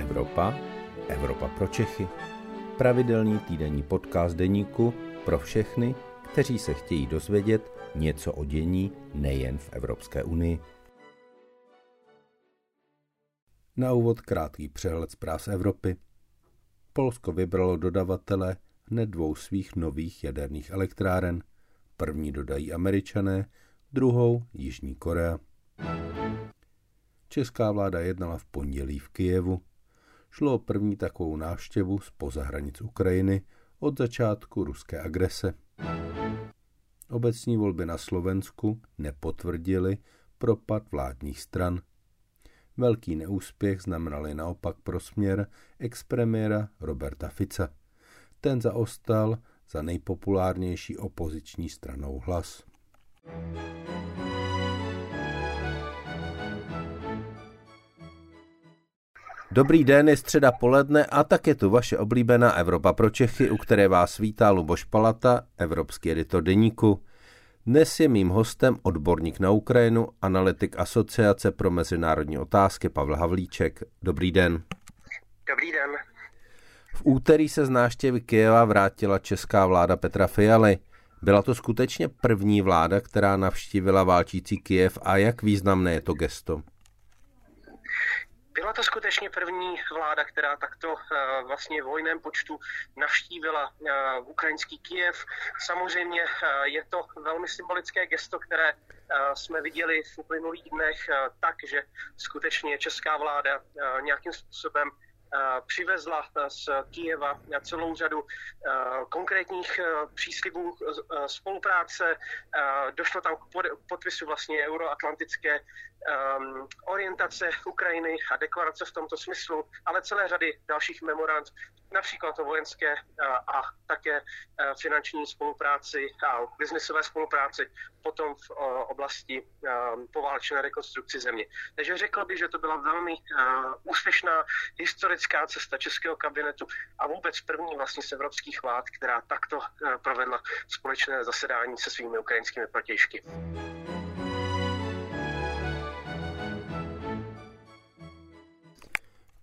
Evropa, Evropa pro Čechy. Pravidelný týdenní podcast deníku pro všechny, kteří se chtějí dozvědět něco o dění nejen v Evropské unii. Na úvod krátký přehled zpráv z Evropy. Polsko vybralo dodavatele hned dvou svých nových jaderných elektráren. První dodají američané, druhou Jižní Korea. Česká vláda jednala v pondělí v Kijevu. Šlo o první takovou návštěvu spoza hranic Ukrajiny od začátku ruské agrese. Obecní volby na Slovensku nepotvrdily propad vládních stran. Velký neúspěch znamenali naopak pro směr expremiéra Roberta Fica. Ten zaostal za nejpopulárnější opoziční stranou hlas. Dobrý den, je středa poledne a tak je tu vaše oblíbená Evropa pro Čechy, u které vás vítá Luboš Palata, evropský editor deníku. Dnes je mým hostem odborník na Ukrajinu, analytik Asociace pro mezinárodní otázky Pavel Havlíček. Dobrý den. Dobrý den. V úterý se z návštěvy Kyjeva vrátila česká vláda Petra Fialy. Byla to skutečně první vláda, která navštívila válčící Kyjev a jak významné je to gesto? Byla to skutečně první vláda, která takto eh, vlastně v vojném počtu navštívila eh, ukrajinský Kijev. Samozřejmě eh, je to velmi symbolické gesto, které jsme viděli v uplynulých dnech tak, že skutečně česká vláda nějakým způsobem přivezla z Kijeva celou řadu konkrétních příslibů spolupráce. Došlo tam k podpisu vlastně euroatlantické orientace Ukrajiny a deklarace v tomto smyslu, ale celé řady dalších memorand, například o vojenské a, také finanční spolupráci a biznisové spolupráci potom v oblasti um, poválečné rekonstrukci země. Takže řekl bych, že to byla velmi uh, úspěšná historická cesta českého kabinetu a vůbec první vlastně z evropských vlád, která takto provedla společné zasedání se svými ukrajinskými protějšky.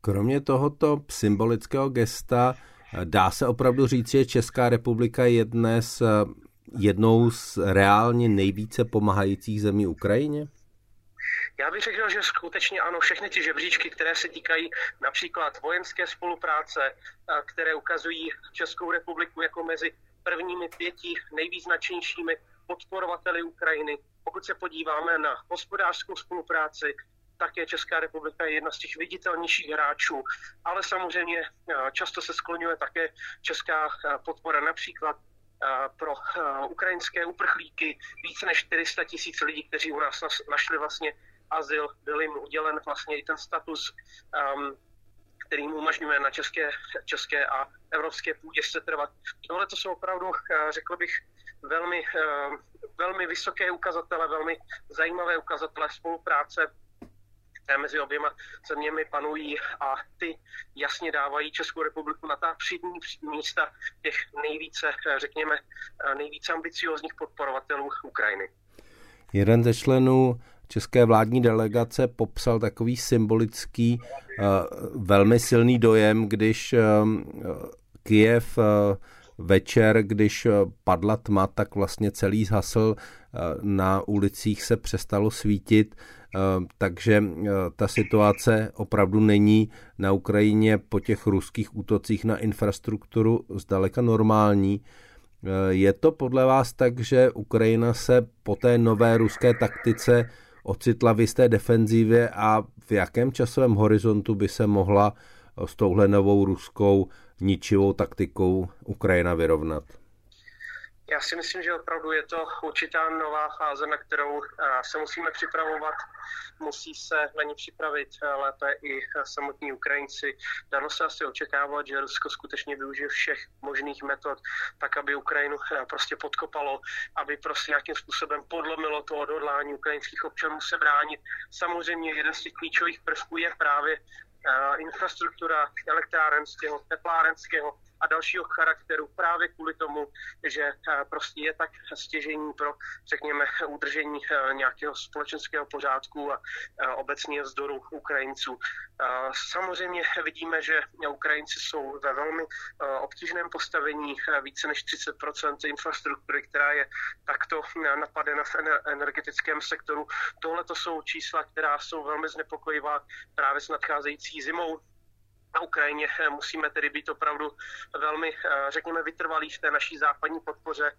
Kromě tohoto symbolického gesta dá se opravdu říct, že Česká republika je dnes eh, jednou z reálně nejvíce pomáhajících zemí Ukrajině? Já bych řekl, že skutečně ano, všechny ty žebříčky, které se týkají například vojenské spolupráce, eh, které ukazují Českou republiku jako mezi prvními pěti nejvýznačnějšími podporovateli Ukrajiny. Pokud se podíváme na hospodářskou spolupráci, také Česká republika je jedna z těch viditelnějších hráčů, ale samozřejmě eh, často se skloňuje také česká eh, podpora. Například eh, pro ukrajinské uprchlíky, více než 400 tisíc lidí, kteří u nás našli vlastně azyl, byl jim udělen vlastně i ten status, um, který jim umožňuje na české, české a evropské půdě se trvat. Tohle to jsou opravdu, řekl bych, velmi, velmi vysoké ukazatele, velmi zajímavé ukazatele spolupráce které mezi oběma zeměmi panují a ty jasně dávají Českou republiku na ta přední místa těch nejvíce, řekněme, nejvíce ambiciozních podporovatelů Ukrajiny. Jeden ze členů české vládní delegace popsal takový symbolický, velmi silný dojem, když Kijev večer, když padla tma, tak vlastně celý zhasl, na ulicích se přestalo svítit Eh, takže eh, ta situace opravdu není na Ukrajině po těch ruských útocích na infrastrukturu zdaleka normální. Eh, je to podle vás tak, že Ukrajina se po té nové ruské taktice ocitla v jisté defenzívě a v jakém časovém horizontu by se mohla s touhle novou ruskou ničivou taktikou Ukrajina vyrovnat? Já si myslím, že opravdu je to určitá nová fáze, na kterou eh, se musíme připravovat. Musí se na ní připravit eh, lépe i eh, samotní Ukrajinci. Dalo se asi očekávat, že Rusko skutečně využije všech možných metod, tak aby Ukrajinu prostě podkopalo, aby prostě nějakým způsobem podlomilo to odhodlání ukrajinských občanů se bránit. Samozřejmě jeden z těch klíčových prvků je právě infrastruktura elektrárenského, teplárenského a dalšího charakteru právě kvůli tomu, že prostě je tak stěžení pro, řekněme, udržení nějakého společenského pořádku a obecně vzdoru Ukrajinců. Samozřejmě vidíme, že Ukrajinci jsou ve velmi obtížném postavení více než 30% infrastruktury, která je takto napadena v energetickém sektoru. Tohle to jsou čísla, která jsou velmi znepokojivá právě s nadcházející zimou na Ukrajině. Musíme tedy být opravdu velmi, řekněme, vytrvalí v té naší západní podpoře,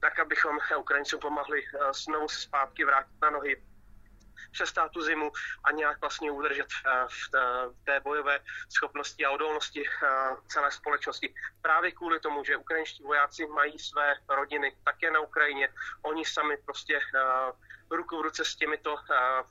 tak, abychom Ukrajincům pomohli znovu se zpátky vrátit na nohy přestát tu zimu a nějak vlastně udržet eh, v té bojové schopnosti a odolnosti eh, celé společnosti. Právě kvůli tomu, že ukrajinští vojáci mají své rodiny také na Ukrajině, oni sami prostě eh, ruku v ruce s těmito uh,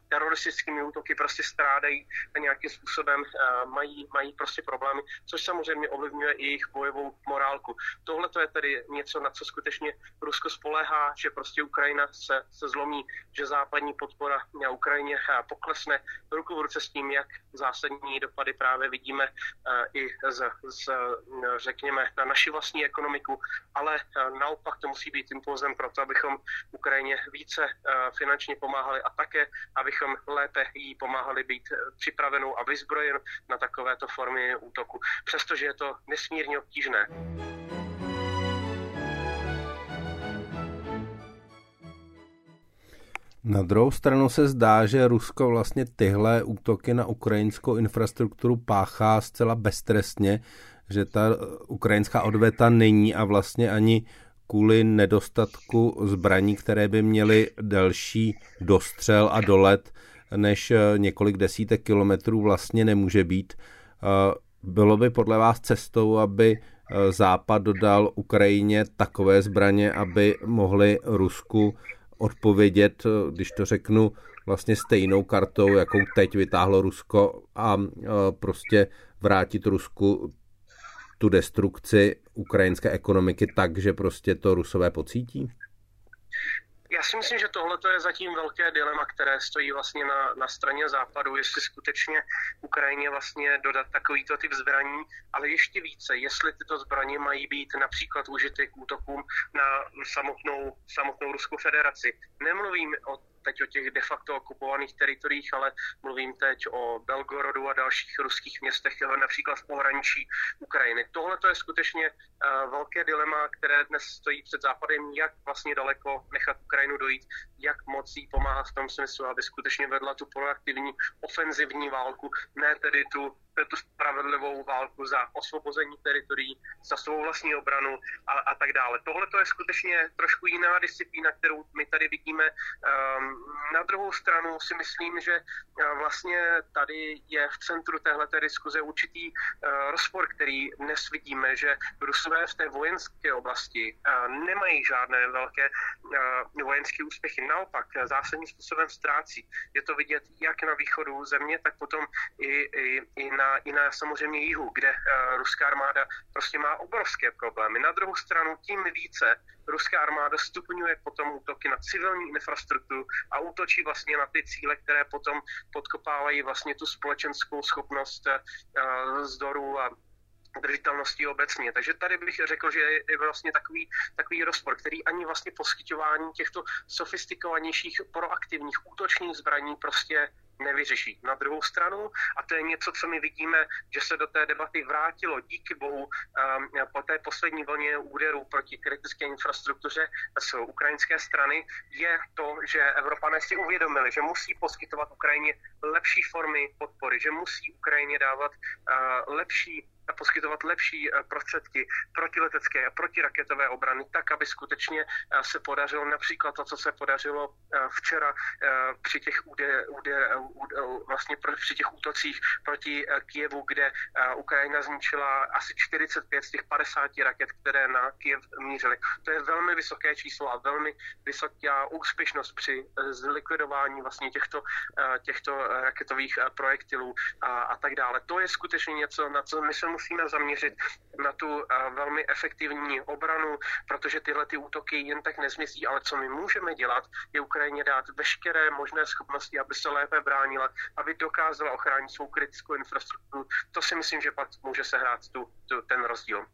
teroristickými útoky prostě strádají a nějakým způsobem uh, mají, mají prostě problémy, což samozřejmě ovlivňuje i jejich bojovou morálku. Tohle to je tedy něco, na co skutečně Rusko spoléhá, že prostě Ukrajina se, se zlomí, že západní podpora na Ukrajině uh, poklesne ruku v ruce s tím, jak zásadní dopady právě vidíme i z, z, řekněme, na naši vlastní ekonomiku, ale naopak to musí být impulzem pro to, abychom Ukrajině více uh, finančně pomáhali a také, abychom lépe jí pomáhali být eh, připravenou a vyzbrojen na takovéto formy útoku, přestože je to nesmírně obtížné. Na druhou stranu se zdá, že Rusko vlastně tyhle útoky na ukrajinskou infrastrukturu páchá zcela beztrestně, že ta ukrajinská odveta není a vlastně ani kvůli nedostatku zbraní, které by měly delší dostřel a dolet než eh, několik desítek kilometrů vlastně nemůže být. Eh, bylo by podle vás cestou, aby eh, Západ dodal Ukrajině takové zbraně, aby mohli Rusku odpovědět, když to řeknu, vlastně stejnou kartou, jakou teď vytáhlo Rusko a prostě vrátit Rusku tu destrukci ukrajinské ekonomiky tak, že prostě to Rusové pocítí? Já si myslím, že tohle je zatím velké dilema, které stojí vlastně na, na straně západu, jestli skutečně Ukrajině vlastně dodat takovýto typ zbraní, ale ještě více, jestli tyto zbraně mají být například užity k útokům na samotnou, samotnou Ruskou federaci. Nemluvím o teď o těch de facto okupovaných teritoriích, ale mluvím teď o Belgorodu a dalších ruských městech, například v pohraničí Ukrajiny. Tohle to je skutečně uh, velké dilema, které dnes stojí před Západem, jak vlastně daleko nechat Ukrajinu dojít, jak moc jí pomáhat v tom smyslu, aby skutečně vedla tu proaktivní ofenzivní válku, ne tedy tu tu spravedlivou válku za osvobození teritorií, za svou vlastní obranu a, a tak dále. Tohle to je skutečně trošku jiná disciplína, kterou my tady vidíme. Um, na druhou stranu si myslím, že uh, vlastně tady je v centru téhle diskuze určitý uh, rozpor, který dnes vidíme, že Rusové v té vojenské oblasti uh, nemají žádné velké vojenské úspěchy. Naopak, zásadním způsobem ztrácí. Je to vidět jak na východu země, tak potom i, i, i na i na samozřejmě jihu, kde ruská armáda prostě má obrovské problémy. Na druhou stranu tím více ruská armáda stupňuje potom útoky na civilní infrastrukturu a útočí vlastně na ty cíle, které potom podkopávají vlastně tu společenskou schopnost uh, zdoru a držitelnosti obecně. Takže tady bych řekl, že je vlastně takový, takový rozpor, který ani vlastně poskytování těchto sofistikovanějších proaktivních útočných zbraní prostě nevyřeší. Na druhou stranu, a to je něco, co my vidíme, že se do té debaty vrátilo díky bohu um, po té poslední vlně úderů proti kritické infrastruktuře z ukrajinské strany, je to, že Evropané si uvědomili, že musí poskytovat Ukrajině lepší formy podpory, že musí Ukrajině dávat uh, lepší poskytovat lepší eh, prostředky protiletecké a protiraketové obrany, tak, aby skutečně eh, se podařilo například to, co se podařilo eh, včera při těch, úde, úde, vlastně při těch útocích proti Kijevu, kde Ukrajina zničila asi 45 z těch 50 raket, které na Kijev mířily. To je velmi vysoké číslo a velmi vysoká úspěšnost při zlikvidování vlastně těchto, těchto raketových projektilů a, a tak dále. To je skutečně něco, na co my se musíme zaměřit na tu eh, velmi efektivní obranu, protože tyhle ty útoky jen tak nezmizí, ale co my můžeme dělat, je Ukrajině dát veškeré možné schopnosti, aby se lépe bránila ubránila, aby dokázala ochránit svou kritickou infrastrukturu. To si myslím, že pak může sehrát tu, tu, ten rozdíl.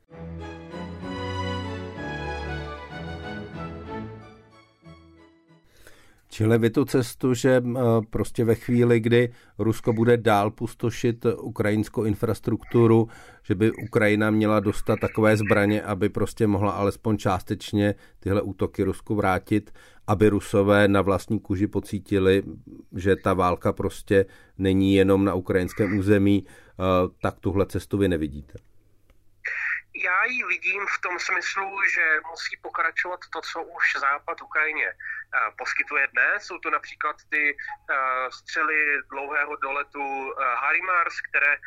Čili vy tu cestu, že eh, prostě ve chvíli, kdy Rusko bude dál pustošit ukrajinskou infrastrukturu, že by Ukrajina měla dostat takové zbraně, aby prostě mohla alespoň částečně tyhle útoky Rusku vrátit, aby Rusové na vlastní kůži pocítili, že ta válka prostě není jenom na ukrajinském území, eh, tak tuhle cestu vy nevidíte. Já ji vidím v tom smyslu, že musí pokračovat to, co už Západ Ukrajině poskytuje dnes. Jsou to například ty eh, střely dlouhého doletu eh, HIMARS, které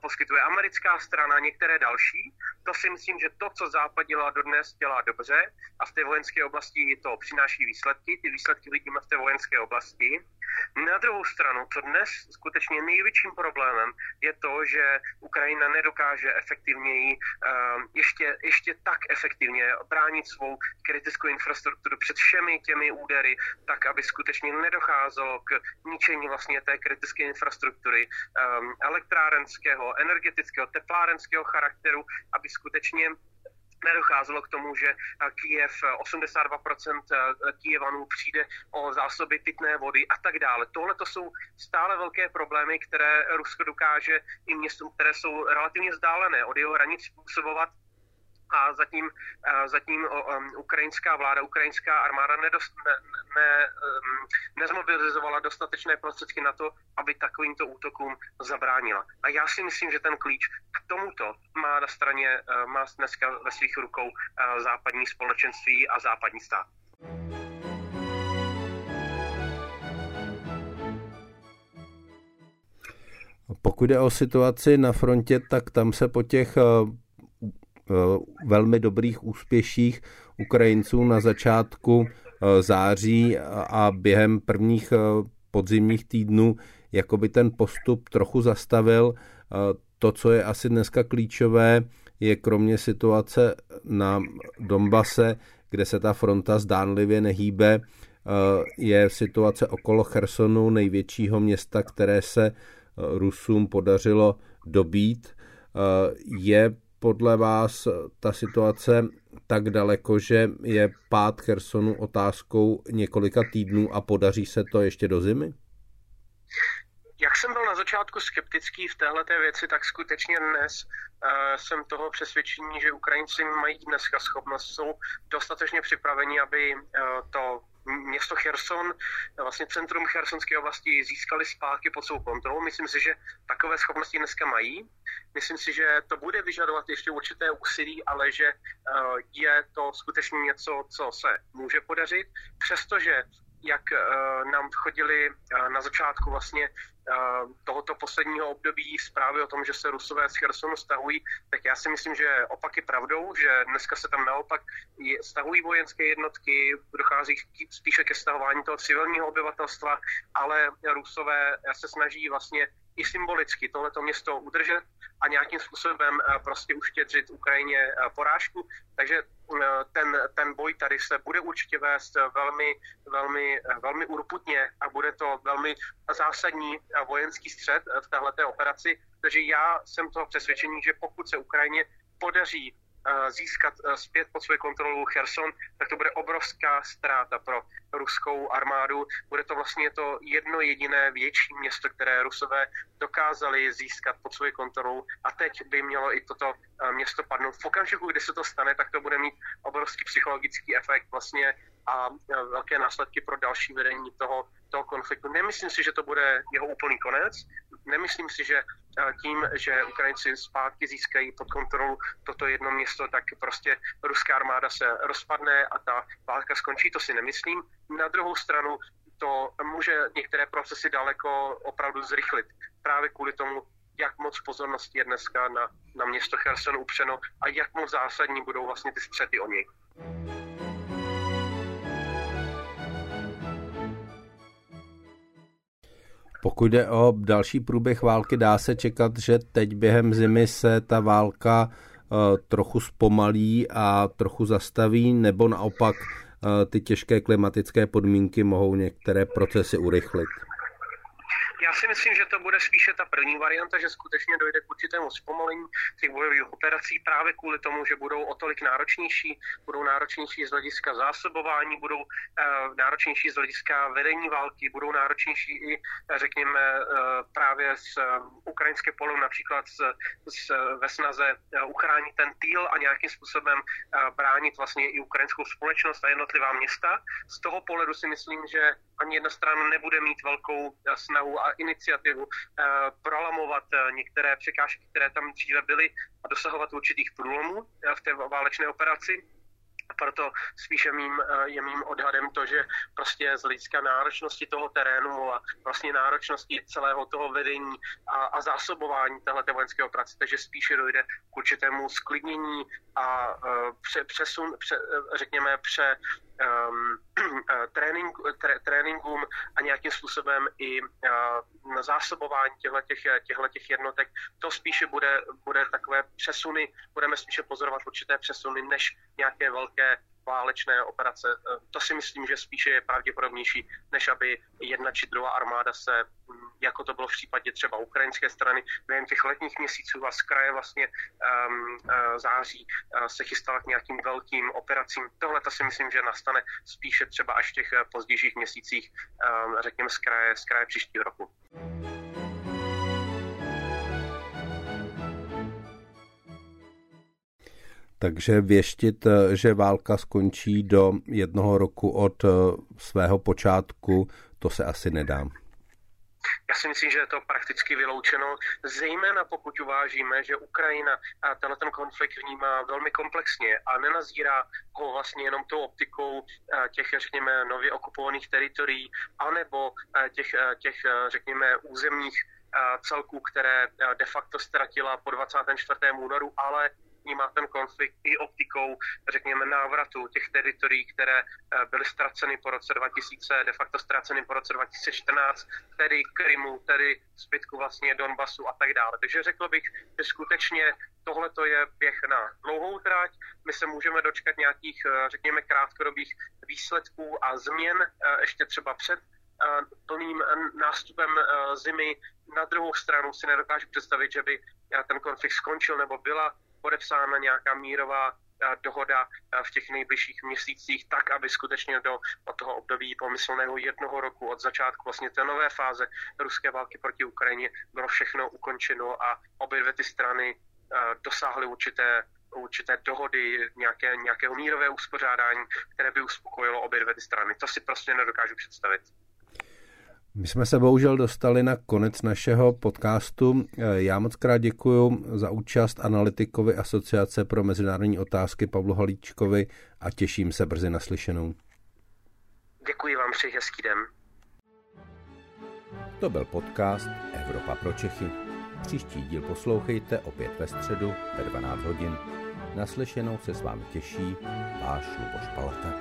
poskytuje americká strana, některé další. To si myslím, že to, co Západ dělá dodnes, dělá dobře a v té vojenské oblasti to přináší výsledky. Ty výsledky vidíme v té vojenské oblasti. Na druhou stranu, co dnes skutečně největším problémem je to, že Ukrajina nedokáže efektivněji, ještě, ještě tak efektivně bránit svou kritickou infrastrukturu před všemi těmi údery, tak aby skutečně nedocházelo k ničení vlastně té kritické infrastruktury um, elektrárenského, energetického, teplárenského charakteru, aby skutečně nedocházelo k tomu, že Kijev, 82% Kijevanů přijde o zásoby pitné vody a tak dále. Tohle to jsou stále velké problémy, které Rusko dokáže i městům, které jsou relativně vzdálené od jeho hranic způsobovat a zatím, zatím ukrajinská vláda, ukrajinská armáda nedost, ne, ne, nezmobilizovala dostatečné prostředky na to, aby takovýmto útokům zabránila. A já si myslím, že ten klíč k tomuto má na straně, má dneska ve svých rukou západní společenství a západní stát. Pokud jde o situaci na frontě, tak tam se po těch Eh, velmi dobrých úspěších Ukrajinců na začátku eh, září a během prvních eh, podzimních týdnů jakoby ten postup trochu zastavil. To, co je asi dneska klíčové, je kromě situace na Donbase, kde se ta fronta zdánlivě nehýbe, je situace okolo Chersonu, největšího města, které se Rusům podařilo dobít. Je podle vás ta situace tak daleko, že je pád Chersonu otázkou několika týdnů a podaří se to ještě do zimy? Jak jsem byl na začátku skeptický v téhle věci, tak skutečně dnes uh, jsem toho přesvědčení, že Ukrajinci mají dneska schopnost, jsou dostatečně připraveni, aby uh, to město Cherson, vlastně centrum Chersonské oblasti získali zpátky pod svou kontrolu. Myslím si, že takové schopnosti dneska mají. Myslím si, že to bude vyžadovat ještě určité úsilí, ale že eh, je to skutečně něco, co se může podařit. Přestože jak uh, nám chodili na začátku vlastně tohoto posledního období zprávy o tom, že se Rusové z Chersonu stahují, tak já si myslím, že opak je pravdou, že dneska se tam naopak stahují vojenské jednotky, dochází spíše ke stahování toho civilního obyvatelstva, ale Rusové se snaží vlastně i symbolicky tohleto město udržet a nějakým způsobem eh, prostě uštědřit Ukrajině eh, porážku. Takže eh, ten, ten boj tady se bude určitě vést velmi, velmi, velmi urputně a bude to velmi zásadní vojenský střed v této operaci. Takže já jsem toho přesvědčení, že pokud se Ukrajině podaří získat zpět pod svou kontrolu Cherson, tak to bude obrovská ztráta pro ruskou armádu. Bude to vlastně to jedno jediné větší město, které Rusové dokázali získat pod svou kontrolu a teď by mělo i toto město padnout. V okamžiku, kdy se to stane, tak to bude mít obrovský psychologický efekt vlastně a velké následky pro další vedení toho, toho konfliktu. Nemyslím si, že to bude jeho úplný konec. Nemyslím si, že tím, že Ukrajinci zpátky získají pod kontrolu toto jedno město, tak prostě ruská armáda se rozpadne a ta válka skončí. To si nemyslím. Na druhou stranu to může některé procesy daleko opravdu zrychlit. Právě kvůli tomu, jak moc pozornosti je dneska na, na město Cherson upřeno a jak moc zásadní budou vlastně ty střety o něj. Pokud jde o další průběh války, dá se čekat, že teď během zimy se ta válka uh, trochu zpomalí a trochu zastaví, nebo naopak uh, ty těžké klimatické podmínky mohou některé procesy urychlit? Já si myslím, že to bude spíše ta první varianta, že skutečně dojde k určitému zpomalení těch bojových operací právě kvůli tomu, že budou o tolik náročnější, budou náročnější z hlediska zásobování, budou uh, náročnější z hlediska vedení války, budou náročnější i, řekněme, uh, právě z uh, ukrajinské polu, například z, z, ve snaze uh, uchránit ten týl a nějakým způsobem uh, bránit vlastně i ukrajinskou společnost a jednotlivá města. Z toho pohledu si myslím, že ani jedna strana nebude mít velkou snahu a iniciativu eh, prolamovat eh, některé překážky, které tam dříve byly a dosahovat určitých průlomů eh, v té válečné operaci. Proto spíše mým, je mým odhadem to, že prostě z hlediska náročnosti toho terénu a vlastně náročnosti celého toho vedení a, a zásobování téhle vojenské operace, takže spíše dojde k určitému sklidnění a pře, přesun, pře, řekněme, pře, um, trénink, tré, tréninkům a nějakým způsobem i uh, zásobování těchto těch jednotek. To spíše bude, bude takové přesuny, budeme spíše pozorovat určité přesuny, než nějaké velké válečné operace. To si myslím, že spíše je pravděpodobnější, než aby jedna či druhá armáda se, jako to bylo v případě třeba ukrajinské strany, během těch letních měsíců a z kraje vlastně um, září uh, se chystala k nějakým velkým operacím. Tohle to si myslím, že nastane spíše třeba až v těch eh, pozdějších měsících, um, řekněme z kraje, z kraje příštího roku. Takže věštit, že válka skončí do jednoho roku od svého počátku, to se asi nedá. Já si myslím, že je to prakticky vyloučeno, zejména pokud uvážíme, že Ukrajina tenhle ten konflikt vnímá velmi komplexně a nenazírá ho vlastně jenom tou optikou eh, těch, řekněme, nově okupovaných teritorií, anebo těch, těch řekněme, územních celků, které de facto ztratila po 24. únoru, ale vnímá ten konflikt i optikou, řekněme, návratu těch teritorií, které eh, byly ztraceny po roce 2000, de facto ztraceny po roce 2014, tedy Krymu, tedy zbytku vlastně Donbasu a tak dále. Takže řekl bych, že skutečně tohle to je běh na dlouhou trať. My se můžeme dočkat nějakých, eh, řekněme, krátkodobých výsledků a změn eh, ještě třeba před plným nástupem zimy. Na druhou stranu si nedokážu představit, že by ten konflikt skončil nebo byla podepsána nějaká mírová eh, dohoda eh, v těch nejbližších měsících, tak, aby skutečně do, od toho období pomyslného jednoho roku od začátku vlastně té nové fáze ruské války proti Ukrajině bylo všechno ukončeno a obě dvě ty strany eh, dosáhly určité určité dohody, nějaké, nějakého mírové uspořádání, které by uspokojilo obě dvě ty strany. To si prostě nedokážu představit. My jsme se bohužel dostali na konec našeho podcastu. Já moc krát děkuji za účast analytikovi Asociace pro mezinárodní otázky Pavlu Halíčkovi a těším se brzy naslyšenou. Děkuji vám, přeji hezký den. To byl podcast Evropa pro Čechy. Příští díl poslouchejte opět ve středu ve 12 hodin. Naslyšenou se s vámi těší váš Luboš Palata.